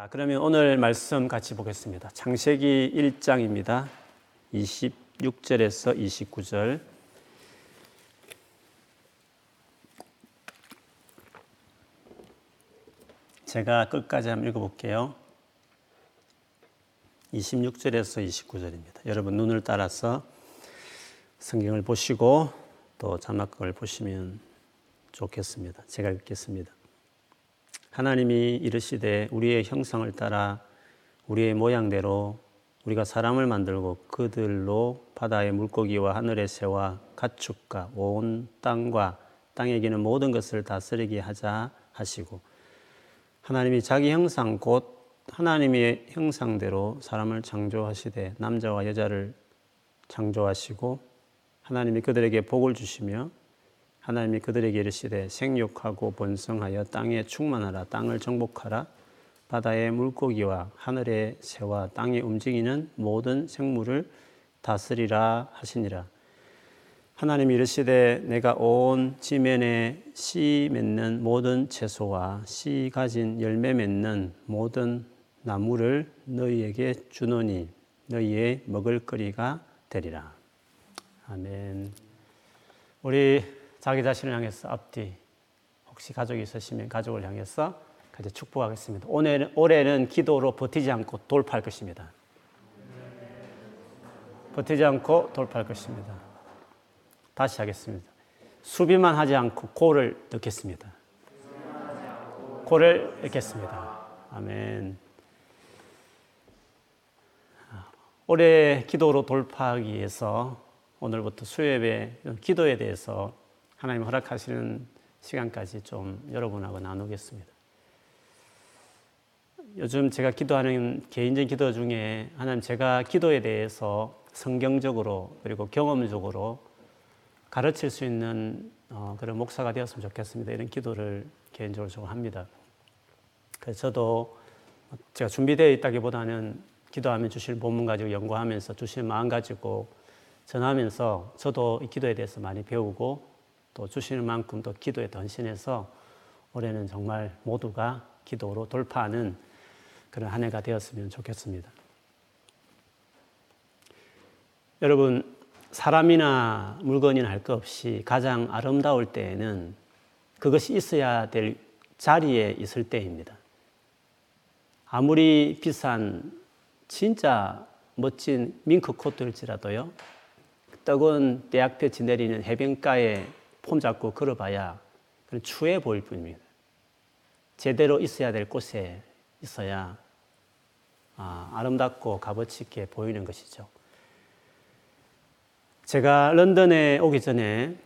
자, 그러면 오늘 말씀 같이 보겠습니다. 창세기 1장입니다. 26절에서 29절. 제가 끝까지 한번 읽어볼게요. 26절에서 29절입니다. 여러분 눈을 따라서 성경을 보시고 또 자막을 보시면 좋겠습니다. 제가 읽겠습니다. 하나님이 이르시되 우리의 형상을 따라 우리의 모양대로 우리가 사람을 만들고 그들로 바다의 물고기와 하늘의 새와 가축과 온 땅과 땅에 기는 모든 것을 다스리게 하자 하시고 하나님이 자기 형상 곧 하나님의 형상대로 사람을 창조하시되 남자와 여자를 창조하시고 하나님이 그들에게 복을 주시며 하나님이 그들에게 이르시되 생육하고 번성하여 땅에 충만하라 땅을 정복하라 바다의 물고기와 하늘의 새와 땅에 움직이는 모든 생물을 다스리라 하시니라 하나님이 이르시되 내가 온 지면에 씨 맺는 모든 채소와 씨 가진 열매 맺는 모든 나무를 너희에게 주노니 너희의 먹을 거리가 되리라. 아멘. 우리 자기 자신을 향해서 앞뒤 혹시 가족이 있으시면 가족을 향해서 같이 축복하겠습니다. 오늘 올해는 기도로 버티지 않고 돌파할 것입니다. 버티지 않고 돌파할 것입니다. 다시 하겠습니다. 수비만 하지 않고 고를 넣겠습니다. 고를 넣겠습니다. 아멘. 올해 기도로 돌파하기 위해서 오늘부터 수요예배 기도에 대해서 하나님 허락하시는 시간까지 좀 여러분하고 나누겠습니다. 요즘 제가 기도하는 개인적인 기도 중에 하나님 제가 기도에 대해서 성경적으로 그리고 경험적으로 가르칠 수 있는 어, 그런 목사가 되었으면 좋겠습니다. 이런 기도를 개인적으로 좀 합니다. 그래서 저도 제가 준비되어 있다기보다는 기도하면 주실 본문 가지고 연구하면서 주실 마음 가지고 전하면서 저도 이 기도에 대해서 많이 배우고 또 주시는 만큼 또 기도에 던신해서 올해는 정말 모두가 기도로 돌파하는 그런 한 해가 되었으면 좋겠습니다. 여러분, 사람이나 물건이나 할 것 없이 가장 아름다울 때에는 그것이 있어야 될 자리에 있을 때입니다. 아무리 비싼 진짜 멋진 밍크 코트일지라도요, 떡은 대학볕이 내리는 해변가에 폼 잡고 걸어봐야 그런 추해 보일 뿐입니다. 제대로 있어야 될 곳에 있어야 아, 아름답고 값어치 있게 보이는 것이죠. 제가 런던에 오기 전에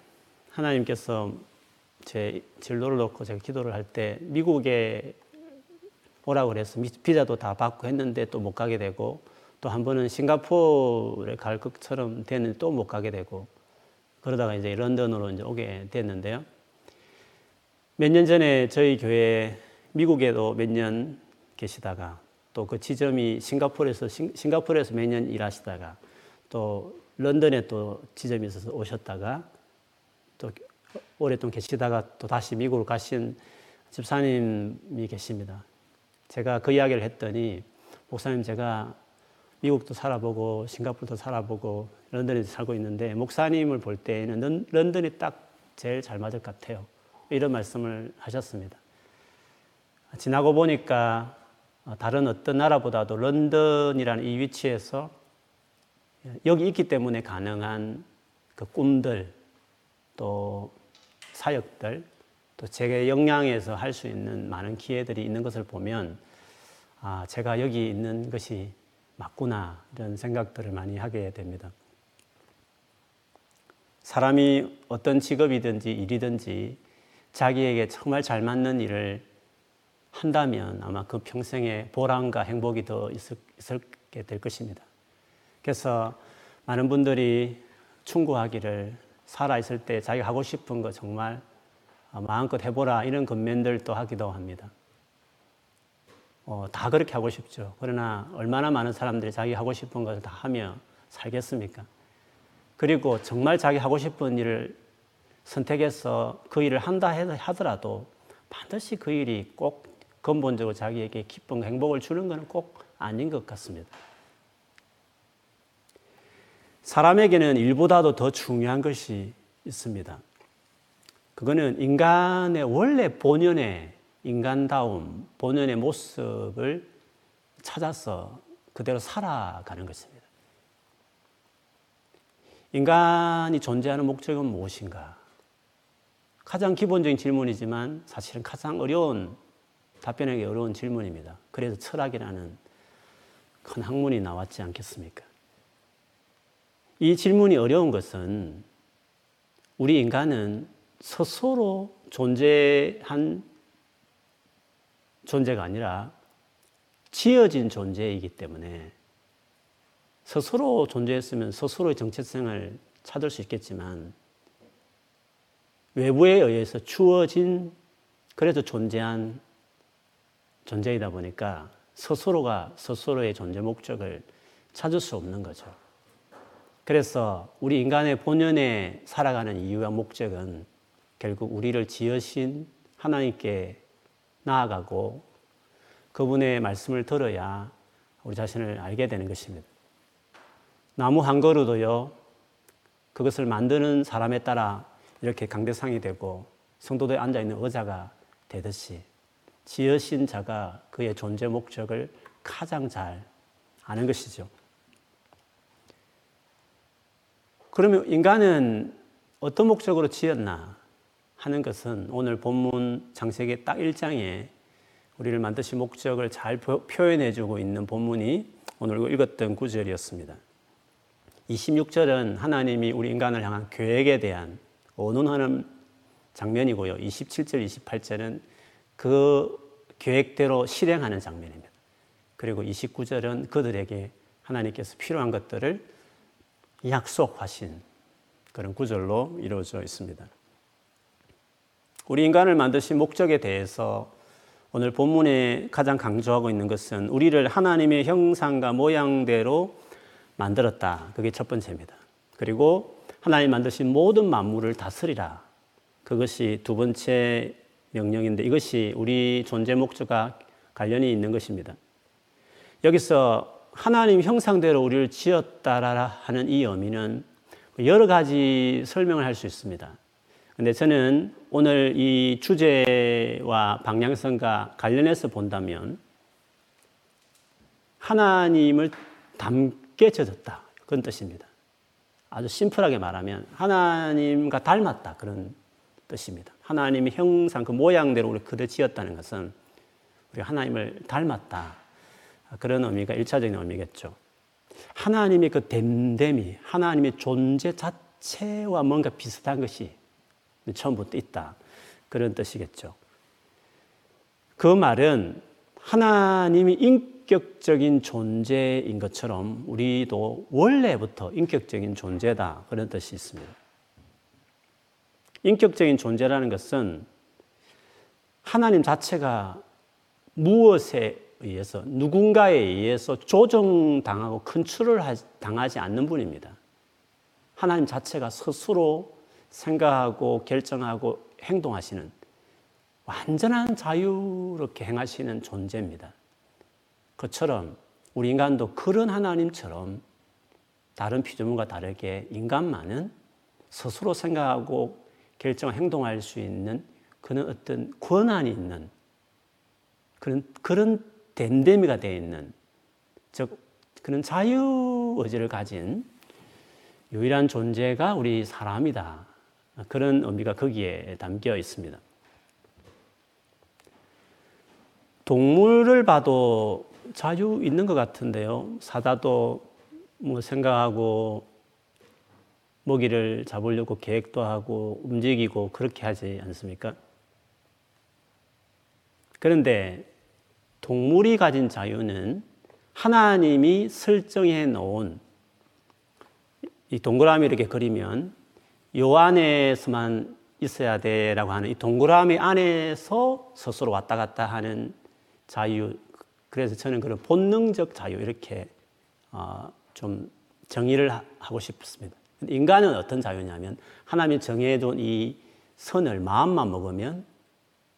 하나님께서 제 진로를 놓고 제가 기도를 할 때 미국에 오라고 그래서 비자도 다 받고 했는데 또 못 가게 되고 또 한 번은 싱가포르에 갈 것처럼 됐는데 또못 가게 되고 그러다가 이제 런던으로 이제 오게 됐는데요. 몇 년 전에 저희 교회 미국에도 몇 년 계시다가 또 그 지점이 싱가포르에서 싱가포르에서 몇 년 일하시다가 또 런던에 또 지점이 있어서 오셨다가 또 오랫동안 계시다가 또 다시 미국으로 가신 집사님이 계십니다. 제가 그 이야기를 했더니 목사님 제가 미국도 살아보고 싱가포르도 살아보고 런던에 살고 있는데 목사님을 볼 때에는 런던이 딱 제일 잘 맞을 것 같아요. 이런 말씀을 하셨습니다. 지나고 보니까 다른 어떤 나라보다도 런던이라는 이 위치에서 여기 있기 때문에 가능한 그 꿈들 또 사역들 또 제게 영향에서 할 수 있는 많은 기회들이 있는 것을 보면 아, 제가 여기 있는 것이 맞구나 이런 생각들을 많이 하게 됩니다. 사람이 어떤 직업이든지 일이든지 자기에게 정말 잘 맞는 일을 한다면 아마 그 평생에 보람과 행복이 더 있을, 있게 될 것입니다. 그래서 많은 분들이 충고하기를 살아있을 때 자기가 하고 싶은 거 정말 마음껏 해보라 이런 건면들도 하기도 합니다. 어, 다 그렇게 하고 싶죠. 그러나 얼마나 많은 사람들이 자기 하고 싶은 것을 다 하며 살겠습니까? 그리고 정말 자기 하고 싶은 일을 선택해서 그 일을 한다 하더라도 반드시 그 일이 꼭 근본적으로 자기에게 기쁨, 행복을 주는 것은 꼭 아닌 것 같습니다. 사람에게는 일보다도 더 중요한 것이 있습니다. 그거는 인간의 원래 본연의 인간다움, 본연의 모습을 찾아서 그대로 살아가는 것입니다. 인간이 존재하는 목적은 무엇인가? 가장 기본적인 질문이지만 사실은 가장 어려운, 답변하기 어려운 질문입니다. 그래서 철학이라는 큰 학문이 나왔지 않겠습니까? 이 질문이 어려운 것은 우리 인간은 스스로 존재한 존재가 아니라 지어진 존재이기 때문에 스스로 존재했으면 스스로의 정체성을 찾을 수 있겠지만 외부에 의해서 주어진 그래도 존재한 존재이다 보니까 스스로가 스스로의 존재 목적을 찾을 수 없는 거죠. 그래서 우리 인간의 본연에 살아가는 이유와 목적은 결국 우리를 지으신 하나님께 나아가고 그분의 말씀을 들어야 우리 자신을 알게 되는 것입니다. 나무 한 그루도요, 그것을 만드는 사람에 따라 이렇게 강대상이 되고 성도들이 앉아 있는 의자가 되듯이 지으신 자가 그의 존재 목적을 가장 잘 아는 것이죠. 그러면 인간은 어떤 목적으로 지었나 하는 것은 오늘 본문 장세기 딱 1장에 우리를 만드신 목적을 잘 표현해 주고 있는 본문이 오늘 읽었던 구절이었습니다. 26절은 하나님이 우리 인간을 향한 계획에 대한 언론하는 장면이고요. 27절, 28절은 그 계획대로 실행하는 장면입니다. 그리고 29절은 그들에게 하나님께서 필요한 것들을 약속하신 그런 구절로 이루어져 있습니다. 우리 인간을 만드신 목적에 대해서 오늘 본문에 가장 강조하고 있는 것은 우리를 하나님의 형상과 모양대로 만들었다. 그게 첫 번째입니다. 그리고 하나님 만드신 모든 만물을 다스리라. 그것이 두 번째 명령인데 이것이 우리 존재 목적과 관련이 있는 것입니다. 여기서 하나님 형상대로 우리를 지었다라 하는 이 의미는 여러 가지 설명을 할 수 있습니다. 근데 저는 오늘 이 주제와 방향성과 관련해서 본다면 하나님을 닮게 젖었다. 그런 뜻입니다. 아주 심플하게 말하면 하나님과 닮았다. 그런 뜻입니다. 하나님의 형상, 그 모양대로 우리 그대 지었다는 것은 우리 하나님을 닮았다. 그런 의미가 일차적인 의미겠죠. 하나님의 그 됨됨이, 하나님의 존재 자체와 뭔가 비슷한 것이 처음부터 있다. 그런 뜻이겠죠. 그 말은 하나님이 인격적인 존재인 것처럼 우리도 원래부터 인격적인 존재다. 그런 뜻이 있습니다. 인격적인 존재라는 것은 하나님 자체가 무엇에 의해서 누군가에 의해서 조정당하고 컨트롤 당하지 않는 분입니다. 하나님 자체가 스스로 생각하고 결정하고 행동하시는 완전한 자유롭게 행하시는 존재입니다. 그처럼 우리 인간도 그런 하나님처럼 다른 피조물과 다르게 인간만은 스스로 생각하고 결정 행동할 수 있는 그런 어떤 권한이 있는 그런 그런 댐댐이가 되어 있는 즉 그런 자유 의지를 가진 유일한 존재가 우리 사람이다. 그런 의미가 거기에 담겨 있습니다. 동물을 봐도 자유 있는 것 같은데요. 사다도 뭐 생각하고 먹이를 잡으려고 계획도 하고 움직이고 그렇게 하지 않습니까? 그런데 동물이 가진 자유는 하나님이 설정해 놓은 이 동그라미 이렇게 그리면 요 안에서만 있어야 돼라고 하는 이 동그라미 안에서 스스로 왔다 갔다 하는 자유. 그래서 저는 그런 본능적 자유 이렇게 어, 좀 정의를 하고 싶습니다. 인간은 어떤 자유냐면 하나님이 정해둔 이 선을 마음만 먹으면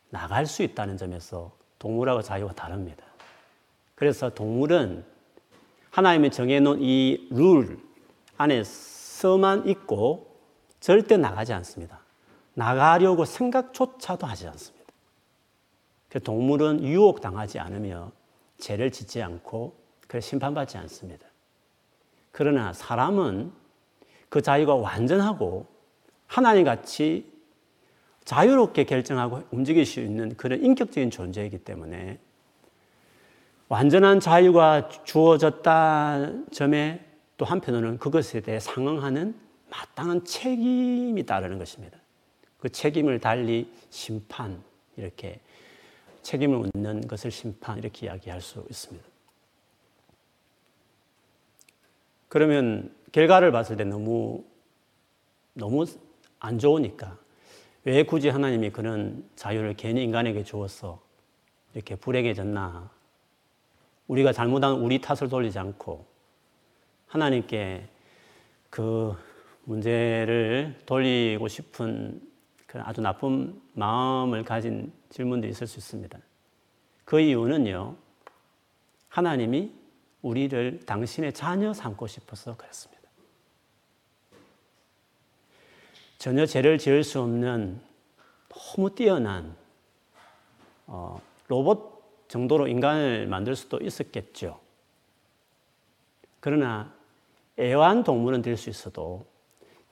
나갈 수 있다는 점에서 동물하고 자유가 다릅니다. 그래서 동물은 하나님이 정해놓은 이 룰 안에서만 있고 절대 나가지 않습니다. 나가려고 생각조차도 하지 않습니다. 그 동물은 유혹당하지 않으며 죄를 짓지 않고 그 심판받지 않습니다. 그러나 사람은 그 자유가 완전하고 하나님 같이 자유롭게 결정하고 움직일 수 있는 그런 인격적인 존재이기 때문에 완전한 자유가 주어졌다 점에 또 한편으로는 그것에 대해 상응하는 마땅한 책임이 따르는 것입니다. 그 책임을 달리 심판 이렇게 책임을 묻는 것을 심판 이렇게 이야기할 수 있습니다. 그러면 결과를 봤을 때 너무 너무 안 좋으니까 왜 굳이 하나님이 그런 자유를 괜히 인간에게 주어서 이렇게 불행해졌나? 우리가 잘못한 우리 탓을 돌리지 않고 하나님께 그 문제를 돌리고 싶은 그 아주 나쁜 마음을 가진 질문도 있을 수 있습니다. 그 이유는요, 하나님이 우리를 당신의 자녀 삼고 싶어서 그렇습니다. 전혀 죄를 지을 수 없는 너무 뛰어난 어, 로봇 정도로 인간을 만들 수도 있었겠죠. 그러나 애완 동물은 될 수 있어도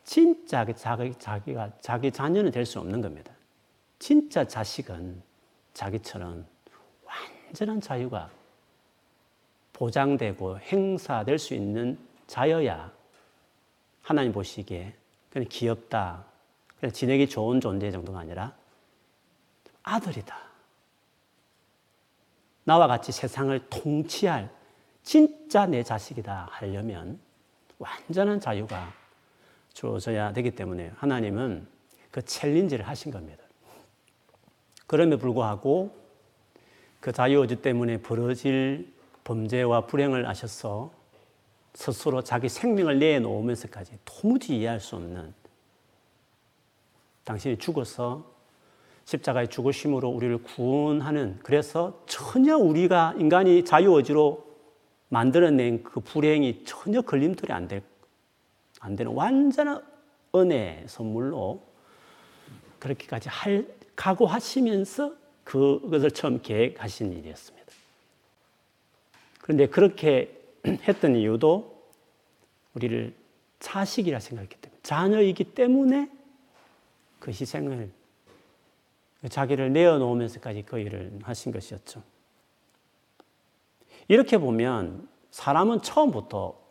진짜 자기, 자기가 자기 자녀는 될 수 없는 겁니다. 진짜 자식은 자기처럼 완전한 자유가 보장되고 행사될 수 있는 자여야 하나님 보시기에 그냥 귀엽다. 그냥 지내기 좋은 존재 정도가 아니라 아들이다. 나와 같이 세상을 통치할 진짜 내 자식이다 하려면 완전한 자유가 주어져야 되기 때문에 하나님은 그 챌린지를 하신 겁니다. 그럼에 불구하고 그 자유의지 때문에 벌어질 범죄와 불행을 아셔서 스스로 자기 생명을 내놓으면서까지 도무지 이해할 수 없는 당신이 죽어서 십자가의 죽으심으로 우리를 구원하는 그래서 전혀 우리가 인간이 자유의지로 만들어낸 그 불행이 전혀 걸림돌이 안, 될, 안 되는 완전한 은혜 선물로 그렇게까지 할 각오하시면서 그것을 처음 계획하신 일이었습니다. 그런데 그렇게 했던 이유도 우리를 자식이라 생각했기 때문에 자녀이기 때문에 그 희생을 자기를 내어놓으면서까지 그 일을 하신 것이었죠. 이렇게 보면 사람은 처음부터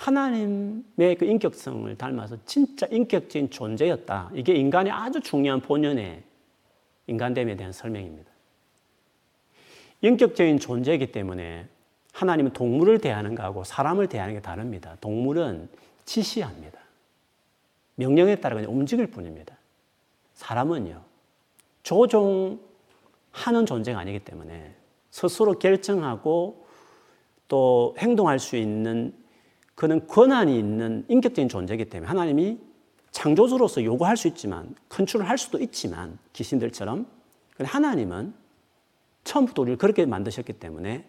하나님의 그 인격성을 닮아서 진짜 인격적인 존재였다. 이게 인간의 아주 중요한 본연의 인간됨에 대한 설명입니다. 인격적인 존재이기 때문에 하나님은 동물을 대하는 것하고 사람을 대하는 게 다릅니다. 동물은 지시합니다. 명령에 따라 그냥 움직일 뿐입니다. 사람은요, 조종하는 존재가 아니기 때문에 스스로 결정하고 또 행동할 수 있는 그는 권한이 있는 인격적인 존재이기 때문에 하나님이 창조주로서 요구할 수 있지만 컨트롤 할 수도 있지만 귀신들처럼 하나님은 처음부터 우리를 그렇게 만드셨기 때문에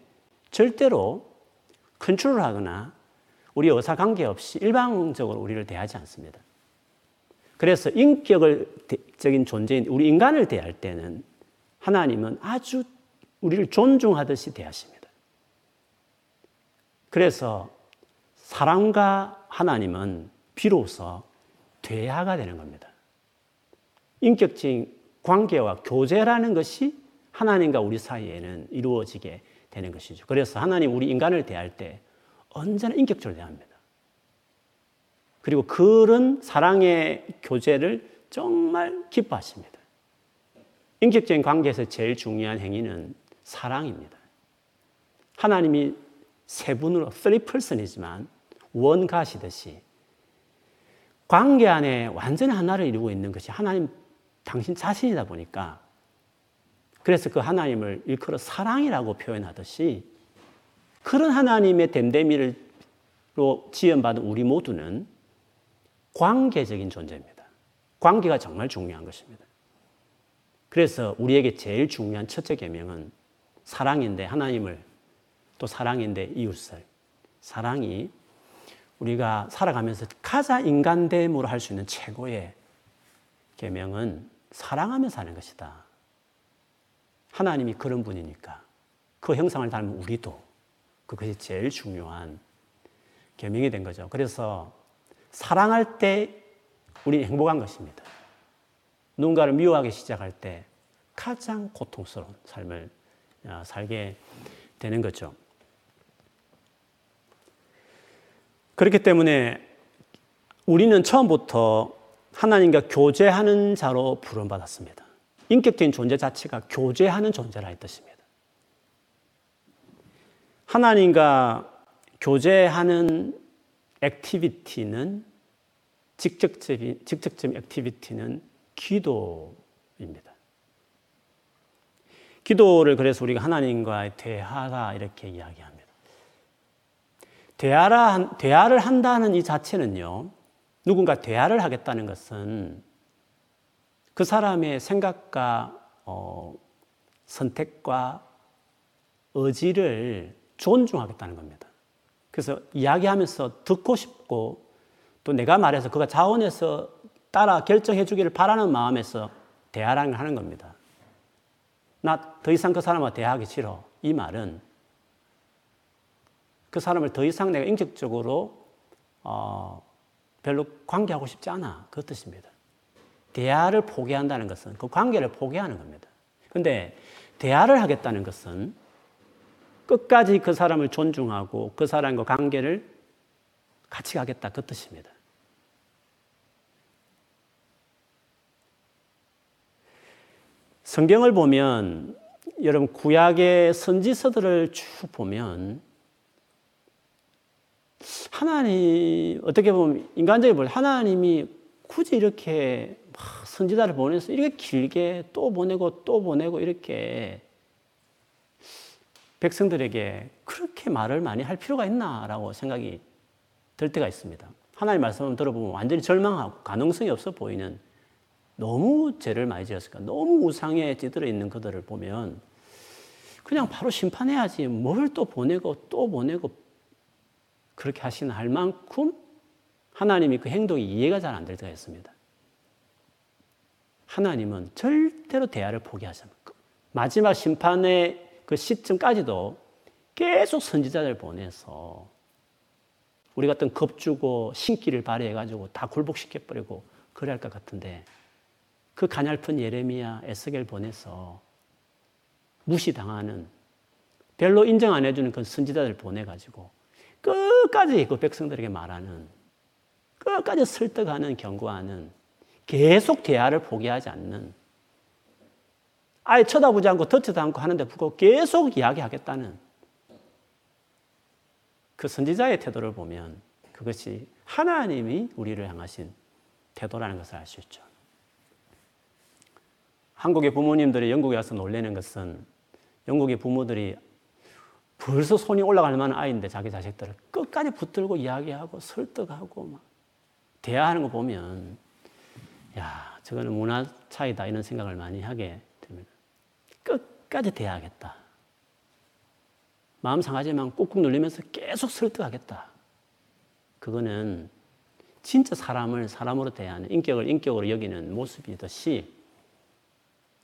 절대로 컨트롤하거나 우리 의사 관계 없이 일방적으로 우리를 대하지 않습니다. 그래서 인격적인 존재인 우리 인간을 대할 때는 하나님은 아주 우리를 존중하듯이 대하십니다. 그래서 사람과 하나님은 비로소 대화가 되는 겁니다. 인격적인 관계와 교제라는 것이 하나님과 우리 사이에는 이루어지게 되는 것이죠. 그래서 하나님 우리 인간을 대할 때 언제나 인격적으로 대합니다. 그리고 그런 사랑의 교제를 정말 기뻐하십니다. 인격적인 관계에서 제일 중요한 행위는 사랑입니다. 하나님이 세 분으로, three person이지만 원가시듯이 관계 안에 완전히 하나를 이루고 있는 것이 하나님 당신 자신이다 보니까 그래서 그 하나님을 일컬어 사랑이라고 표현하듯이 그런 하나님의 됨됨이로 지연받은 우리 모두는 관계적인 존재입니다. 관계가 정말 중요한 것입니다. 그래서 우리에게 제일 중요한 첫째 계명은 사랑인데 하나님을 또 사랑인데 이웃을 사랑이 우리가 살아가면서 가장 인간됨으로 할 수 있는 최고의 계명은 사랑하며 사는 것이다. 하나님이 그런 분이니까 그 형상을 닮은 우리도 그것이 제일 중요한 계명이 된 거죠. 그래서 사랑할 때 우리 행복한 것입니다. 누군가를 미워하기 시작할 때 가장 고통스러운 삶을 아, 살게 되는 거죠. 그렇기 때문에 우리는 처음부터 하나님과 교제하는 자로 부름받았습니다. 인격적인 존재 자체가 교제하는 존재라 이 뜻입니다. 하나님과 교제하는 activity는 직접적인, 직접적인 activity는 기도입니다. 기도를 그래서 우리가 하나님과의 대화다 이렇게 이야기합니다. 대화라, 대화를 한다는 이 자체는요, 누군가 대화를 하겠다는 것은 그 사람의 생각과 어, 선택과 의지를 존중하겠다는 겁니다. 그래서 이야기하면서 듣고 싶고 또 내가 말해서 그가 자원해서 따라 결정해 주기를 바라는 마음에서 대화를 하는 겁니다. 나 더 이상 그 사람과 대화하기 싫어. 이 말은 그 사람을 더 이상 내가 인격적으로 어, 별로 관계하고 싶지 않아. 그 뜻입니다. 대화를 포기한다는 것은 그 관계를 포기하는 겁니다. 근데 대화를 하겠다는 것은 끝까지 그 사람을 존중하고 그 사람과 관계를 같이 가겠다. 그 뜻입니다. 성경을 보면 여러분 구약의 선지서들을 쭉 보면 하나님 어떻게 보면 인간적으로 볼 하나님이 굳이 이렇게 선지자를 보내서 이렇게 길게 또 보내고 또 보내고 이렇게 백성들에게 그렇게 말을 많이 할 필요가 있나라고 생각이 들 때가 있습니다. 하나님 말씀을 들어보면 완전히 절망하고 가능성이 없어 보이는 너무 죄를 많이 지었을까? 너무 우상에 찌들어 있는 그들을 보면 그냥 바로 심판해야지 뭘 또 보내고 또 보내고 그렇게 하시나 할 만큼 하나님이 그 행동이 이해가 잘 안 될 때가 있습니다. 하나님은 절대로 대화를 포기하지 않고 마지막 심판의 그 시점까지도 계속 선지자를 보내서 우리 같은 겁주고 신기를 발휘해가지고 다 굴복시켜버리고 그래야 할 것 같은데 그 가냘픈 예레미야, 에스겔 보내서 무시당하는 별로 인정 안 해주는 그 선지자들 보내가지고 끝까지 그 백성들에게 말하는 끝까지 설득하는 경고하는 계속 대화를 포기하지 않는 아예 쳐다보지 않고 듣지도 않고 하는데 불구하고 계속 이야기하겠다는 그 선지자의 태도를 보면 그것이 하나님이 우리를 향하신 태도라는 것을 알 수 있죠. 한국의 부모님들이 영국에 와서 놀라는 것은 영국의 부모들이 벌써 손이 올라갈 만한 아이인데 자기 자식들을 끝까지 붙들고 이야기하고 설득하고 막 대화하는 거 보면 야 저거는 문화 차이다 이런 생각을 많이 하게 됩니다. 끝까지 대화하겠다. 마음 상하지만 꾹꾹 눌리면서 계속 설득하겠다. 그거는 진짜 사람을 사람으로 대하는 인격을 인격으로 여기는 모습이듯이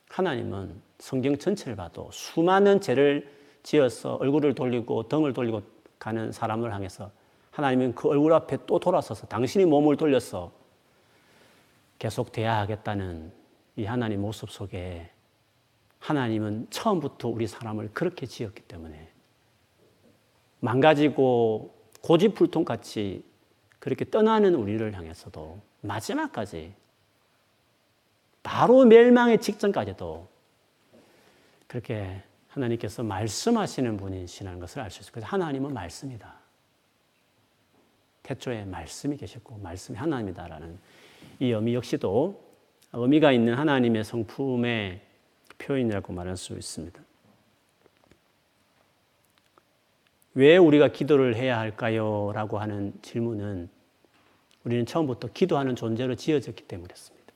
하나님은 성경 전체를 봐도 수많은 죄를 지어서 얼굴을 돌리고 등을 돌리고 가는 사람을 향해서 하나님은 그 얼굴 앞에 또 돌아서서 당신이 몸을 돌려서 계속 대화하겠다는 이 하나님 모습 속에 하나님은 처음부터 우리 사람을 그렇게 지었기 때문에 망가지고 고집불통같이 그렇게 떠나는 우리를 향해서도 마지막까지 바로 멸망의 직전까지도 그렇게 하나님께서 말씀하시는 분이시라는 것을 알 수 있어요. 그래서 하나님은 말씀이다. 태초에 말씀이 계셨고 말씀이 하나님이다라는 이 의미 역시도 의미가 있는 하나님의 성품의 표현이라고 말할 수 있습니다. 왜 우리가 기도를 해야 할까요? 라고 하는 질문은 우리는 처음부터 기도하는 존재로 지어졌기 때문이었습니다.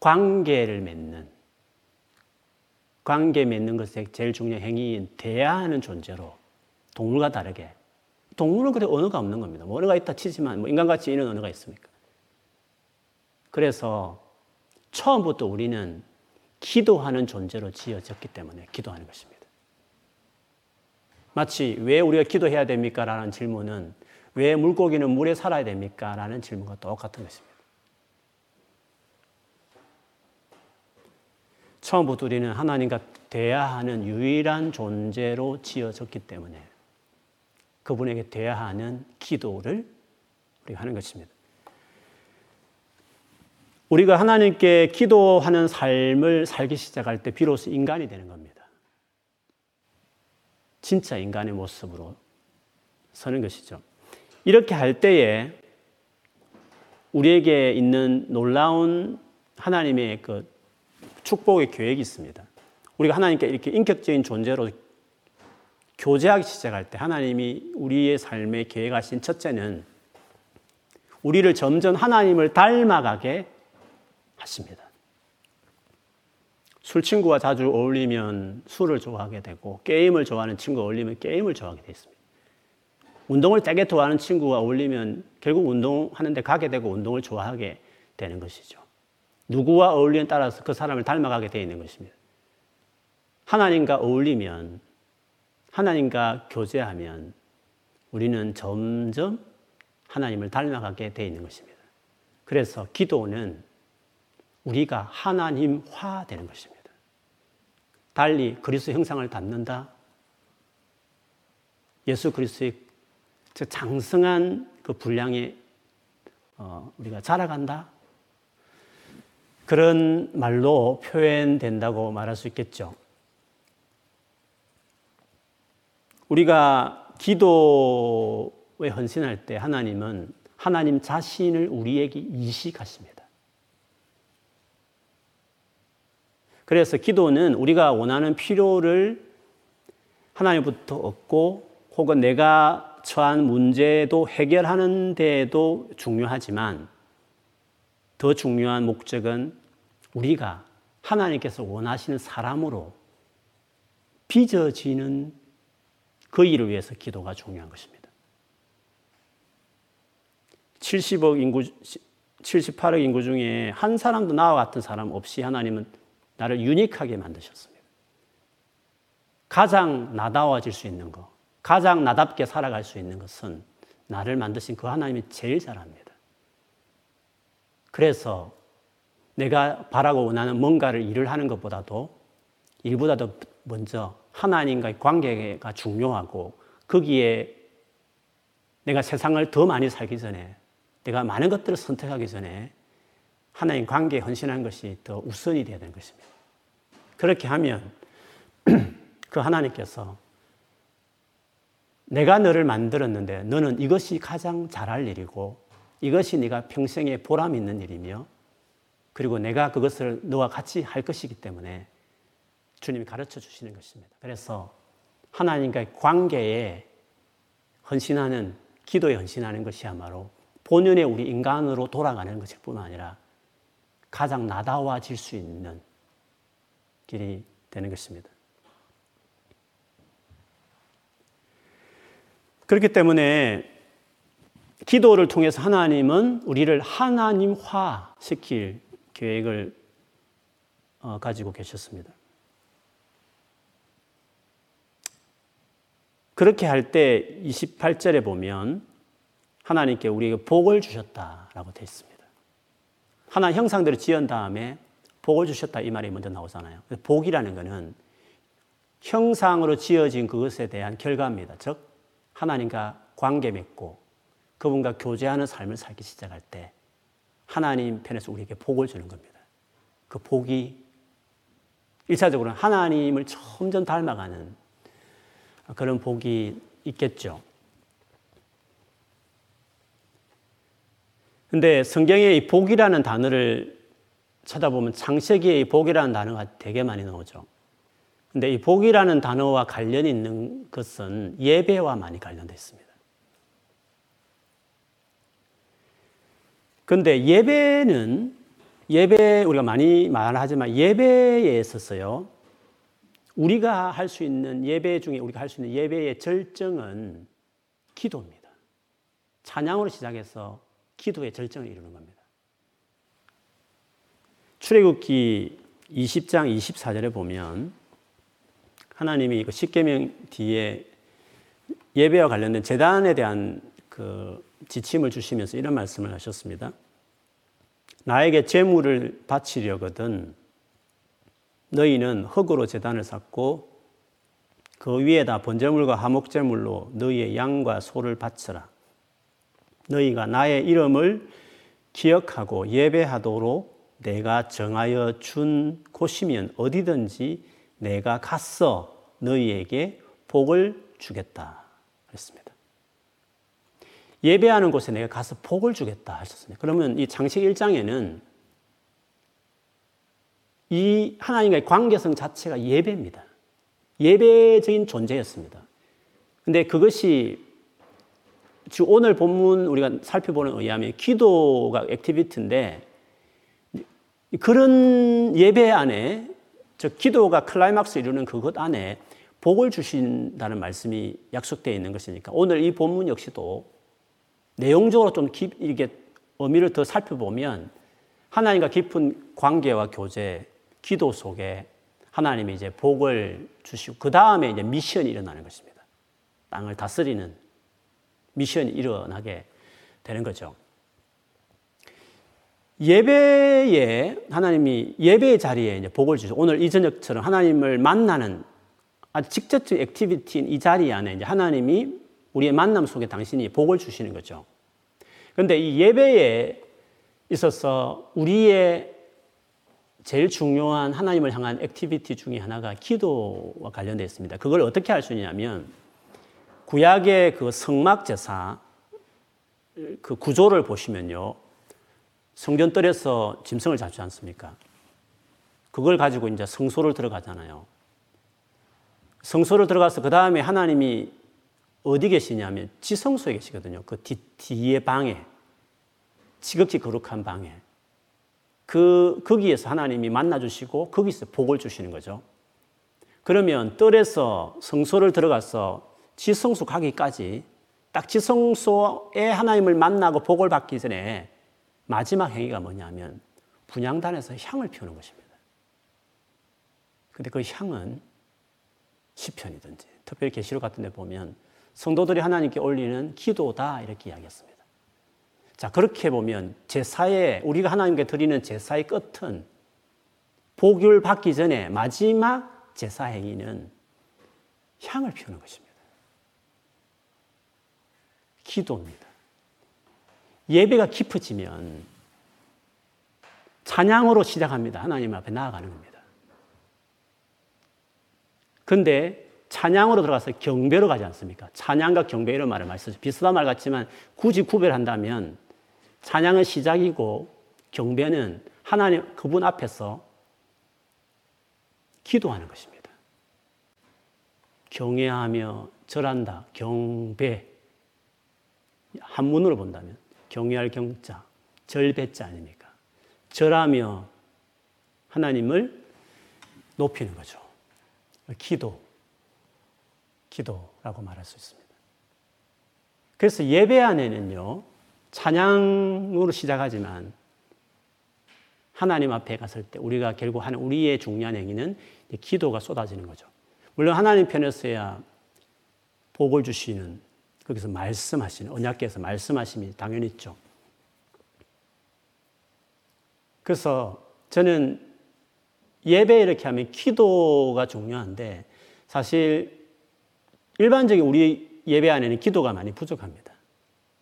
관계를 맺는 관계 맺는 것에 제일 중요한 행위인 대화하는 존재로 동물과 다르게 동물은 그래 언어가 없는 겁니다. 뭐 언어가 있다 치지만 뭐 인간같이 이런 언어가 있습니까? 그래서 처음부터 우리는 기도하는 존재로 지어졌기 때문에 기도하는 것입니다. 마치 왜 우리가 기도해야 됩니까? 라는 질문은 왜 물고기는 물에 살아야 됩니까? 라는 질문과 똑같은 것입니다. 처음부터 우리는 하나님과 대화하는 유일한 존재로 지어졌기 때문에 그분에게 대화하는 기도를 우리가 하는 것입니다. 우리가 하나님께 기도하는 삶을 살기 시작할 때 비로소 인간이 되는 겁니다. 진짜 인간의 모습으로 서는 것이죠. 이렇게 할 때에 우리에게 있는 놀라운 하나님의 그 축복의 계획이 있습니다. 우리가 하나님께 이렇게 인격적인 존재로 교제하기 시작할 때 하나님이 우리의 삶에 계획하신 첫째는 우리를 점점 하나님을 닮아가게 하십니다. 술 친구와 자주 어울리면 술을 좋아하게 되고 게임을 좋아하는 친구와 어울리면 게임을 좋아하게 되어 있습니다. 운동을 되게 좋아하는 친구와 어울리면 결국 운동하는데 가게 되고 운동을 좋아하게 되는 것이죠. 누구와 어울리는 따라서 그 사람을 닮아가게 되어 있는 것입니다. 하나님과 어울리면 하나님과 교제하면 우리는 점점 하나님을 닮아가게 되어 있는 것입니다. 그래서 기도는 우리가 하나님화 되는 것입니다. 달리 그리스도 형상을 담는다. 예수 그리스도의 장성한 그 분량에 어, 우리가 자라간다. 그런 말로 표현된다고 말할 수 있겠죠. 우리가 기도에 헌신할 때 하나님은 하나님 자신을 우리에게 이식하십니다. 그래서 기도는 우리가 원하는 필요를 하나님부터 얻고 혹은 내가 처한 문제도 해결하는 데도 중요하지만 더 중요한 목적은 우리가 하나님께서 원하시는 사람으로 빚어지는 그 일을 위해서 기도가 중요한 것입니다. 70억 인구, 78억 인구 중에 한 사람도 나와 같은 사람 없이 하나님은 나를 유니크하게 만드셨습니다. 가장 나다워질 수 있는 것, 가장 나답게 살아갈 수 있는 것은 나를 만드신 그 하나님이 제일 잘합니다. 그래서 내가 바라고 원하는 뭔가를 일을 하는 것보다도 일보다도 먼저 하나님과의 관계가 중요하고 거기에 내가 세상을 더 많이 살기 전에 내가 많은 것들을 선택하기 전에 하나님 관계에 헌신하는 것이 더 우선이 되어야 되는 것입니다. 그렇게 하면 그 하나님께서 내가 너를 만들었는데 너는 이것이 가장 잘할 일이고 이것이 네가 평생에 보람 있는 일이며 그리고 내가 그것을 너와 같이 할 것이기 때문에 주님이 가르쳐 주시는 것입니다. 그래서 하나님과의 관계에 헌신하는 기도에 헌신하는 것이야말로 본연의 우리 인간으로 돌아가는 것일 뿐 아니라 가장 나다워질 수 있는 길이 되는 것입니다. 그렇기 때문에 기도를 통해서 하나님은 우리를 하나님화 시킬 계획을 어, 가지고 계셨습니다. 그렇게 할 때 28절에 보면 하나님께 우리에게 복을 주셨다라고 되어 있습니다. 하나 형상대로 지은 다음에 복을 주셨다 이 말이 먼저 나오잖아요. 복이라는 것은 형상으로 지어진 그것에 대한 결과입니다. 즉 하나님과 관계 맺고 그분과 교제하는 삶을 살기 시작할 때 하나님 편에서 우리에게 복을 주는 겁니다. 그 복이 일차적으로는 하나님을 점점 닮아가는 그런 복이 있겠죠. 근데 성경에 이 복이라는 단어를 찾아보면 창세기에 이 복이라는 단어가 되게 많이 나오죠. 근데 이 복이라는 단어와 관련이 있는 것은 예배와 많이 관련되어 있습니다. 근데 예배는 예배 우리가 많이 말하지만 예배에 있어서요. 우리가 할 수 있는 예배 중에 우리가 할 수 있는 예배의 절정은 기도입니다. 찬양으로 시작해서 기도의 절정을 이루는 겁니다. 출애굽기 20장 24절에 보면 하나님이 그 십계명 뒤에 예배와 관련된 재단에 대한 그 지침을 주시면서 이런 말씀을 하셨습니다. 나에게 제물을 바치려거든 너희는 흙으로 재단을 쌓고 그 위에다 번제물과 화목제물로 너희의 양과 소를 바쳐라. 너희가 나의 이름을 기억하고 예배하도록 내가 정하여 준 곳이면 어디든지 내가 갔어 너희에게 복을 주겠다. 그랬습니다. 예배하는 곳에 내가 가서 복을 주겠다 하셨습니다. 그러면 이 창세기 1장에는 이 하나님과의 관계성 자체가 예배입니다. 예배적인 존재였습니다. 근데 그것이 지금 오늘 본문 우리가 살펴보는 의하면 기도가 activity인데 그런 예배 안에 저 기도가 클라이막스 이루는 그것 안에 복을 주신다는 말씀이 약속되어 있는 것이니까 오늘 이 본문 역시도 내용적으로 좀 깊, 이게 의미를 더 살펴보면 하나님과 깊은 관계와 교제, 기도 속에 하나님이 이제 복을 주시고 그 다음에 이제 미션이 일어나는 것입니다. 땅을 다스리는 미션이 일어나게 되는 거죠. 예배에 하나님이 예배의 자리에 이제 복을 주죠. 오늘 이 저녁처럼 하나님을 만나는 아주 직접적 activity인 이 자리 안에 이제 하나님이 우리의 만남 속에 당신이 복을 주시는 거죠. 그런데 이 예배에 있어서 우리의 제일 중요한 하나님을 향한 activity 중에 하나가 기도와 관련되어 있습니다. 그걸 어떻게 할 수 있냐면 구약의 그 성막 제사 그 구조를 보시면요. 성전뜰에서 짐승을 잡지 않습니까? 그걸 가지고 이제 성소를 들어가잖아요. 성소를 들어가서 그 다음에 하나님이 어디 계시냐면 지성소에 계시거든요. 그 뒤, 뒤에 방에. 지극히 거룩한 방에. 그, 거기에서 하나님이 만나 주시고 거기서 복을 주시는 거죠. 그러면 뜰에서 성소를 들어가서 지성소 가기까지 딱 지성소에 하나님을 만나고 복을 받기 전에 마지막 행위가 뭐냐면 분양단에서 향을 피우는 것입니다. 근데 그 향은 시편이든지 특별히 계시록 같은 데 보면 성도들이 하나님께 올리는 기도다 이렇게 이야기했습니다. 자, 그렇게 보면 제사에 우리가 하나님께 드리는 제사의 끝은 복을 받기 전에 마지막 제사 행위는 향을 피우는 것입니다. 기도입니다. 예배가 깊어지면 찬양으로 시작합니다. 하나님 앞에 나아가는 겁니다. 근데 찬양으로 들어가서 경배로 가지 않습니까? 찬양과 경배 이런 말을 많이 쓰죠. 비슷한 말 같지만 굳이 구별한다면 찬양은 시작이고 경배는 하나님 그분 앞에서 기도하는 것입니다. 경외하며 절한다. 경배. 한문으로 본다면 경외할 경자, 절배자 아닙니까? 절하며 하나님을 높이는 거죠. 기도, 기도라고 말할 수 있습니다. 그래서 예배 안에는요, 찬양으로 시작하지만 하나님 앞에 갔을 때 우리가 결국 하는 우리의 중요한 행위는 기도가 쏟아지는 거죠. 물론 하나님 편에서야 복을 주시는 거기서 말씀하시는 언약계에서 말씀하심이 당연히 있죠. 그래서 저는 예배 이렇게 하면 기도가 중요한데 사실 일반적인 우리 예배 안에는 기도가 많이 부족합니다.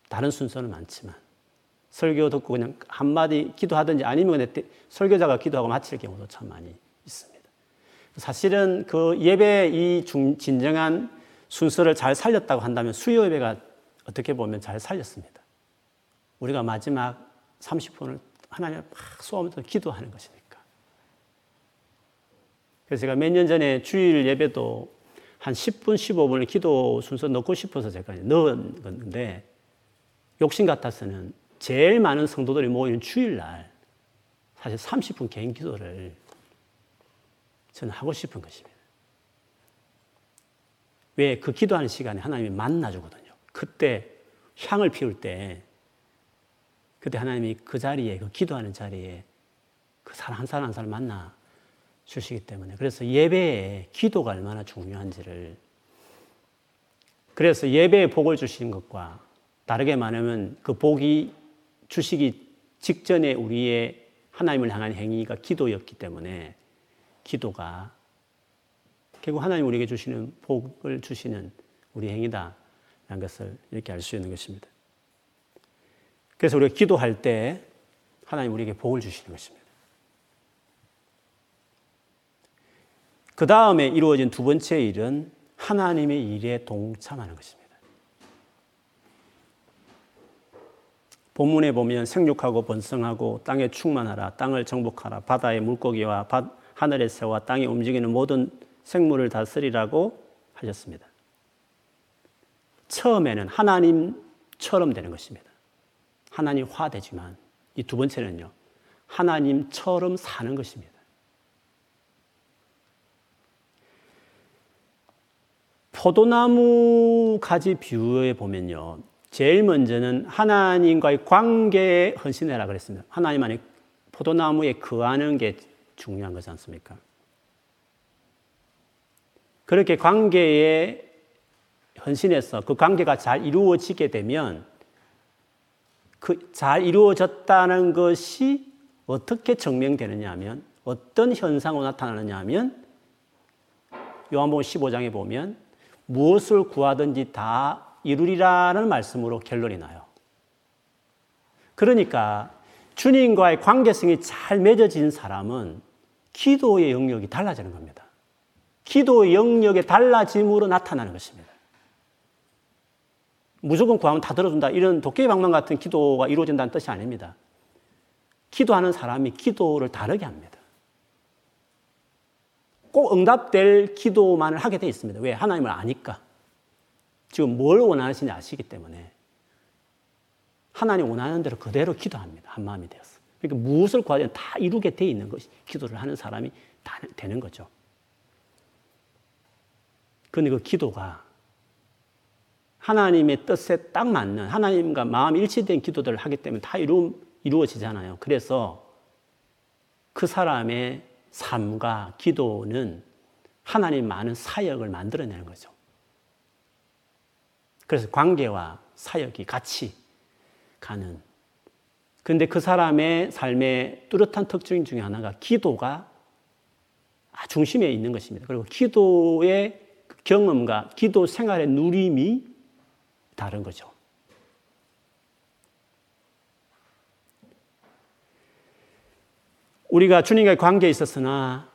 다른 순서는 많지만 설교 듣고 그냥 한마디 기도하든지 아니면 설교자가 기도하고 마칠 경우도 참 많이 있습니다. 사실은 그 예배 이 진정한 순서를 잘 살렸다고 한다면 수요 예배가 어떻게 보면 잘 살렸습니다. 우리가 마지막 30분을 하나님 막 쏘면서 기도하는 것이니까. 그래서 제가 몇 년 전에 주일 예배도 한 10분, 15분을 기도 순서 넣고 싶어서 제가 넣은 건데 욕심 같아서는 제일 많은 성도들이 모이는 주일날 사실 30분 개인 기도를 저는 하고 싶은 것입니다. 왜 그 기도하는 시간에 하나님이 만나주거든요. 그때 향을 피울 때 그때 하나님이 그 자리에 그 기도하는 자리에 그 사람 한 사람 한 사람 만나 주시기 때문에 그래서 예배에 기도가 얼마나 중요한지를 그래서 예배에 복을 주시는 것과 다르게 말하면 그 복이 주시기 직전에 우리의 하나님을 향한 행위가 기도였기 때문에 기도가 결국 하나님 우리에게 주시는 복을 주시는 우리 행위다라는 것을 이렇게 알 수 있는 것입니다. 그래서 우리가 기도할 때 하나님 우리에게 복을 주시는 것입니다. 그 다음에 이루어진 두 번째 일은 하나님의 일에 동참하는 것입니다. 본문에 보면 생육하고 번성하고 땅에 충만하라, 땅을 정복하라, 바다의 물고기와 바, 하늘의 새와 땅에 움직이는 모든 생물을 다스리라고 하셨습니다. 처음에는 하나님처럼 되는 것입니다. 하나님화 되지만 이 두 번째는요. 하나님처럼 사는 것입니다. 포도나무 가지 비유에 보면요. 제일 먼저는 하나님과의 관계에 헌신해라 그랬습니다. 하나님 안에 포도나무에 거하는 게 중요한 거지 않습니까? 그렇게 관계에 헌신해서 그 관계가 잘 이루어지게 되면 그 잘 이루어졌다는 것이 어떻게 증명되느냐 하면 어떤 현상으로 나타나느냐 하면 요한복음 15장에 보면 무엇을 구하든지 다 이루리라는 말씀으로 결론이 나요. 그러니까 주님과의 관계성이 잘 맺어진 사람은 기도의 영역이 달라지는 겁니다. 기도의 영역의 달라짐으로 나타나는 것입니다. 무조건 구하면 다 들어준다. 이런 도깨비방망 같은 기도가 이루어진다는 뜻이 아닙니다. 기도하는 사람이 기도를 다르게 합니다. 꼭 응답될 기도만을 하게 되어 있습니다. 왜? 하나님을 아니까. 지금 뭘 원하시는지 아시기 때문에 하나님 원하는 대로 그대로 기도합니다. 한 마음이 되어서. 그러니까 무엇을 구하든 다 이루게 돼 있는 것이 기도를 하는 사람이 다 되는 거죠. 그런데 그 기도가 하나님의 뜻에 딱 맞는 하나님과 마음이 일치된 기도들을 하기 때문에 다 이루, 이루어지잖아요. 그래서 그 사람의 삶과 기도는 하나님 많은 사역을 만들어내는 거죠. 그래서 관계와 사역이 같이 가는. 그런데 그 사람의 삶의 뚜렷한 특징 중에 하나가 기도가 중심에 있는 것입니다. 그리고 기도의 경험과 기도 생활의 누림이 다른 거죠. 우리가 주님과의 관계에 있었으나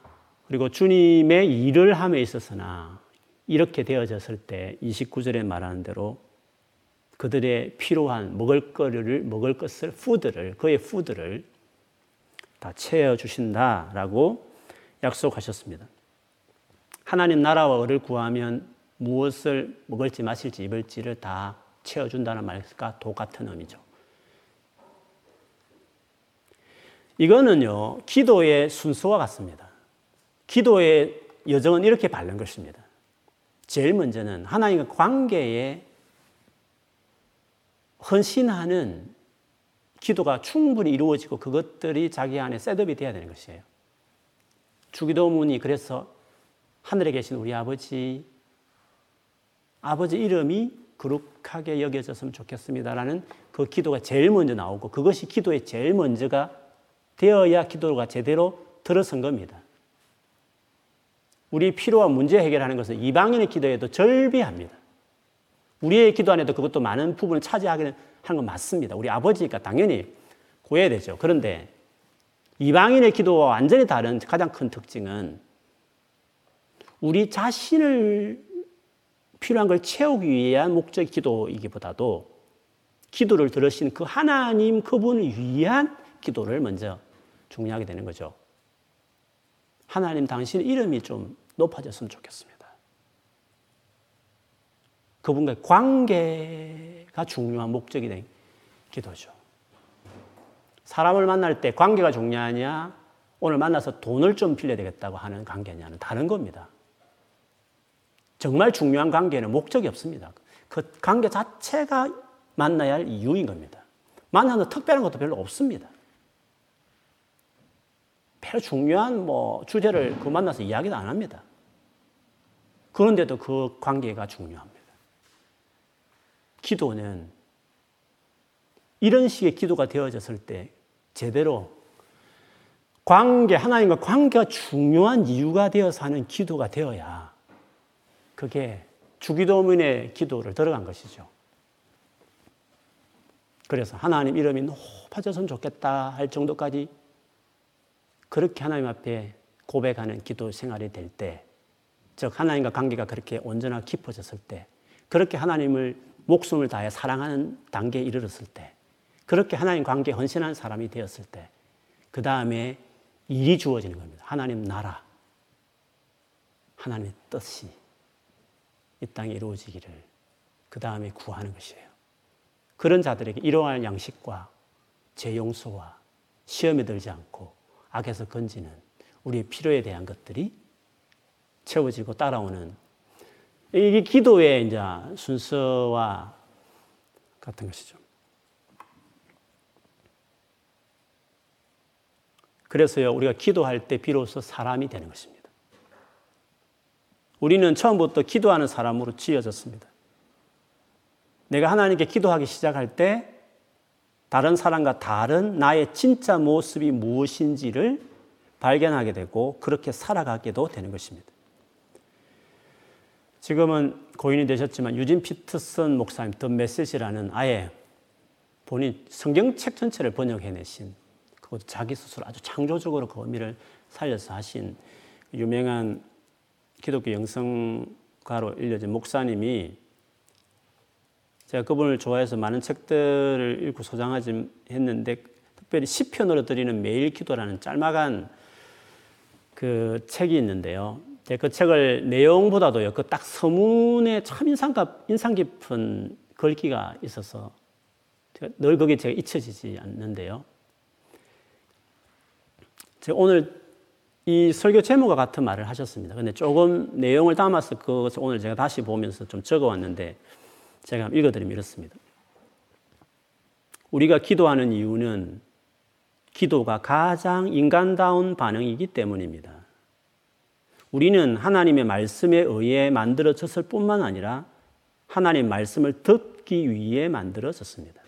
그리고 주님의 일을 함에 있었으나 이렇게 되어졌을 때 29절에 말하는 대로 그들의 필요한 먹을 거를 먹을 것을 푸드를 그의 푸드를 다 채워 주신다라고 약속하셨습니다. 하나님 나라와 을을 구하면 무엇을 먹을지 마실지 입을지를 다 채워 준다는 말과 똑같은 의미죠. 이거는요, 기도의 순서와 같습니다. 기도의 여정은 이렇게 바른 것입니다. 제일 먼저는 하나님과 관계에 헌신하는 기도가 충분히 이루어지고 그것들이 자기 안에 셋업이 되어야 되는 것이에요. 주기도문이 그래서 하늘에 계신 우리 아버지, 아버지 이름이 거룩하게 여겨졌으면 좋겠습니다라는 그 기도가 제일 먼저 나오고 그것이 기도의 제일 먼저가 되어야 기도가 제대로 들어선 겁니다. 우리 필요와 문제 해결하는 것은 이방인의 기도에도 절비합니다. 우리의 기도 안에도 그것도 많은 부분을 차지하는 건 맞습니다. 우리 아버지니까 당연히 구해야 되죠. 그런데 이방인의 기도와 완전히 다른 가장 큰 특징은 우리 자신을 필요한 걸 채우기 위한 목적 기도이기보다도 기도를 들으신 그 하나님 그분을 위한 기도를 먼저 중요하게 되는 거죠. 하나님 당신 이름이 좀 높아졌으면 좋겠습니다. 그분과의 관계가 중요한 목적이 된 기도죠. 사람을 만날 때 관계가 중요하냐? 오늘 만나서 돈을 좀 빌려야 되겠다고 하는 관계냐는 다른 겁니다. 정말 중요한 관계는 목적이 없습니다. 그 관계 자체가 만나야 할 이유인 겁니다. 만나는 특별한 것도 별로 없습니다. 별로 중요한 뭐 주제를 그 만나서 이야기도 안 합니다. 그런데도 그 관계가 중요합니다. 기도는 이런 식의 기도가 되어졌을 때 제대로 관계, 하나님과 관계가 중요한 이유가 되어서 하는 기도가 되어야 그게 주기도문의 기도를 들어간 것이죠. 그래서 하나님 이름이 높아졌으면 좋겠다 할 정도까지 그렇게 하나님 앞에 고백하는 기도 생활이 될 때, 즉, 하나님과 관계가 그렇게 온전하게 깊어졌을 때, 그렇게 하나님을 목숨을 다해 사랑하는 단계에 이르렀을 때, 그렇게 하나님 관계에 헌신한 사람이 되었을 때, 그 다음에 일이 주어지는 겁니다. 하나님 나라, 하나님의 뜻이 이 땅에 이루어지기를 그 다음에 구하는 것이에요. 그런 자들에게 이러한 양식과 제 용서와 시험에 들지 않고 악에서 건지는 우리의 필요에 대한 것들이 채워지고 따라오는 이게 기도의 이제 순서와 같은 것이죠. 그래서요, 우리가 기도할 때 비로소 사람이 되는 것입니다. 우리는 처음부터 기도하는 사람으로 지어졌습니다. 내가 하나님께 기도하기 시작할 때 다른 사람과 다른 나의 진짜 모습이 무엇인지를 발견하게 되고 그렇게 살아가게도 되는 것입니다. 지금은 고인이 되셨지만 유진 피트슨 목사님 더 메시지라는 아예 본인 성경책 전체를 번역해내신 그것도 자기 스스로 아주 창조적으로 그 의미를 살려서 하신 유명한 기독교 영성가로 일려진 목사님이 제가 그분을 좋아해서 많은 책들을 읽고 소장하지 했는데 특별히 시편으로 드리는 매일 기도라는 짤막한 그 책이 있는데요. 그 책을 내용보다도요, 그 딱 서문에 참 인상, 인상 깊은 글귀가 있어서 늘 거기 제가 잊혀지지 않는데요. 제가 오늘 이 설교 제목과 같은 말을 하셨습니다. 근데 조금 내용을 담아서 그것을 오늘 제가 다시 보면서 좀 적어 왔는데 제가 읽어드리면 이렇습니다. 우리가 기도하는 이유는 기도가 가장 인간다운 반응이기 때문입니다. 우리는 하나님의 말씀에 의해 만들어졌을 뿐만 아니라 하나님 말씀을 듣기 위해 만들어졌습니다.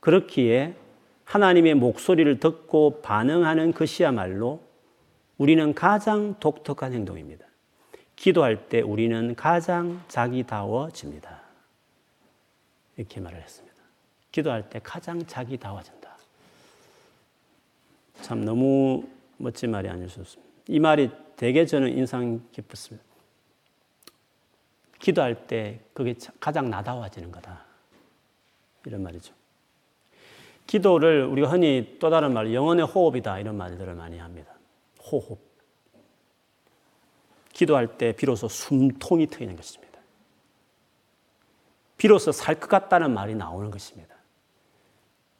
그렇기에 하나님의 목소리를 듣고 반응하는 것이야말로 우리는 가장 독특한 행동입니다. 기도할 때 우리는 가장 자기다워집니다. 이렇게 말을 했습니다. 기도할 때 가장 자기다워진다. 참 너무 멋진 말이 아니었습니다. 이 말이 되게 저는 인상 깊었습니다. 기도할 때 그게 가장 나다워지는 거다. 이런 말이죠. 기도를 우리가 흔히 또 다른 말, 영혼의 호흡이다. 이런 말들을 많이 합니다. 호흡. 기도할 때 비로소 숨통이 트이는 것입니다. 비로소 살 것 같다는 말이 나오는 것입니다.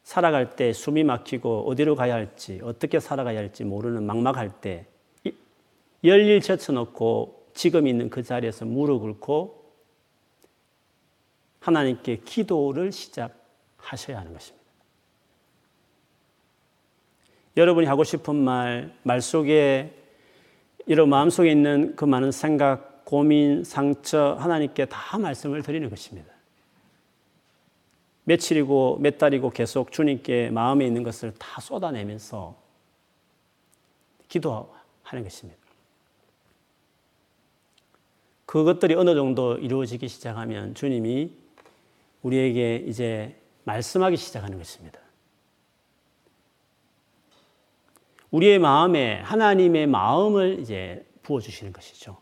살아갈 때 숨이 막히고 어디로 가야 할지, 어떻게 살아가야 할지 모르는 막막할 때 열일 젖혀놓고 지금 있는 그 자리에서 무릎 꿇고 하나님께 기도를 시작하셔야 하는 것입니다. 여러분이 하고 싶은 말, 말 속에 이런 마음속에 있는 그 많은 생각, 고민, 상처 하나님께 다 말씀을 드리는 것입니다. 며칠이고 몇 달이고 계속 주님께 마음에 있는 것을 다 쏟아내면서 기도하는 것입니다. 그것들이 어느 정도 이루어지기 시작하면 주님이 우리에게 이제 말씀하기 시작하는 것입니다. 우리의 마음에 하나님의 마음을 이제 부어주시는 것이죠.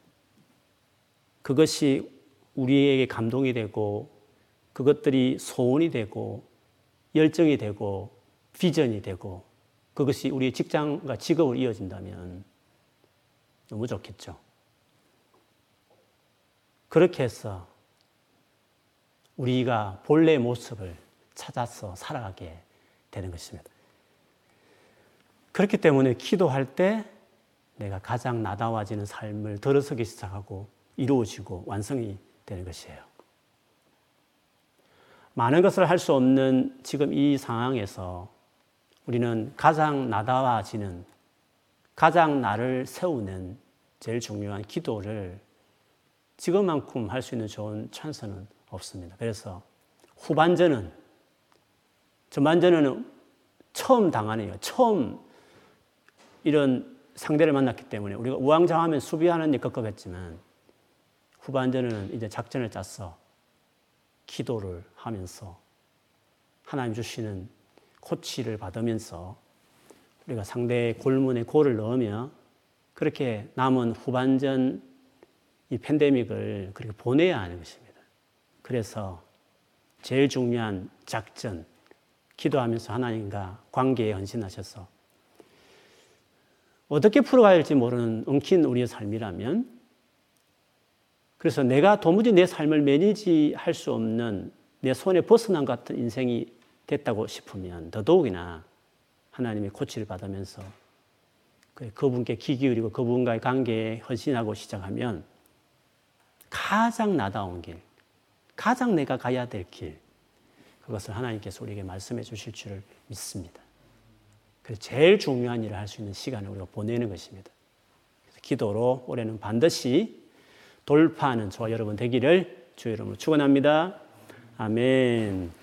그것이 우리에게 감동이 되고 그것들이 소원이 되고 열정이 되고 비전이 되고 그것이 우리의 직장과 직업으로 이어진다면 너무 좋겠죠. 그렇게 해서 우리가 본래 모습을 찾아서 살아가게 되는 것입니다. 그렇기 때문에 기도할 때 내가 가장 나다워지는 삶을 들어서기 시작하고 이루어지고 완성이 되는 것이에요. 많은 것을 할 수 없는 지금 이 상황에서 우리는 가장 나다워지는 가장 나를 세우는 제일 중요한 기도를 지금만큼 할 수 있는 좋은 찬스는 없습니다. 그래서 후반전은 전반전은 처음 당하네요. 처음 이런 상대를 만났기 때문에 우리가 우왕좌왕하면 수비하는 일 급급했지만 후반전에는 이제 작전을 짰어. 기도를 하면서 하나님 주시는 코치를 받으면서 우리가 상대의 골문에 골을 넣으며 그렇게 남은 후반전 이 팬데믹을 그렇게 보내야 하는 것입니다. 그래서 제일 중요한 작전, 기도하면서 하나님과 관계에 헌신하셔서 어떻게 풀어가야 할지 모르는 엉킨 우리의 삶이라면 그래서 내가 도무지 내 삶을 매니지 할 수 없는 내 손에 벗어난 것 같은 인생이 됐다고 싶으면 더더욱이나 하나님의 코치를 받으면서 그 그분께 귀 기울이고 그분과의 관계에 헌신하고 시작하면 가장 나다운 길, 가장 내가 가야 될 길, 그것을 하나님께서 우리에게 말씀해 주실 줄을 믿습니다. 그래서 제일 중요한 일을 할 수 있는 시간을 우리가 보내는 것입니다. 기도로 올해는 반드시 돌파하는 저와 여러분 되기를 주의 이름으로 축원합니다. 아멘.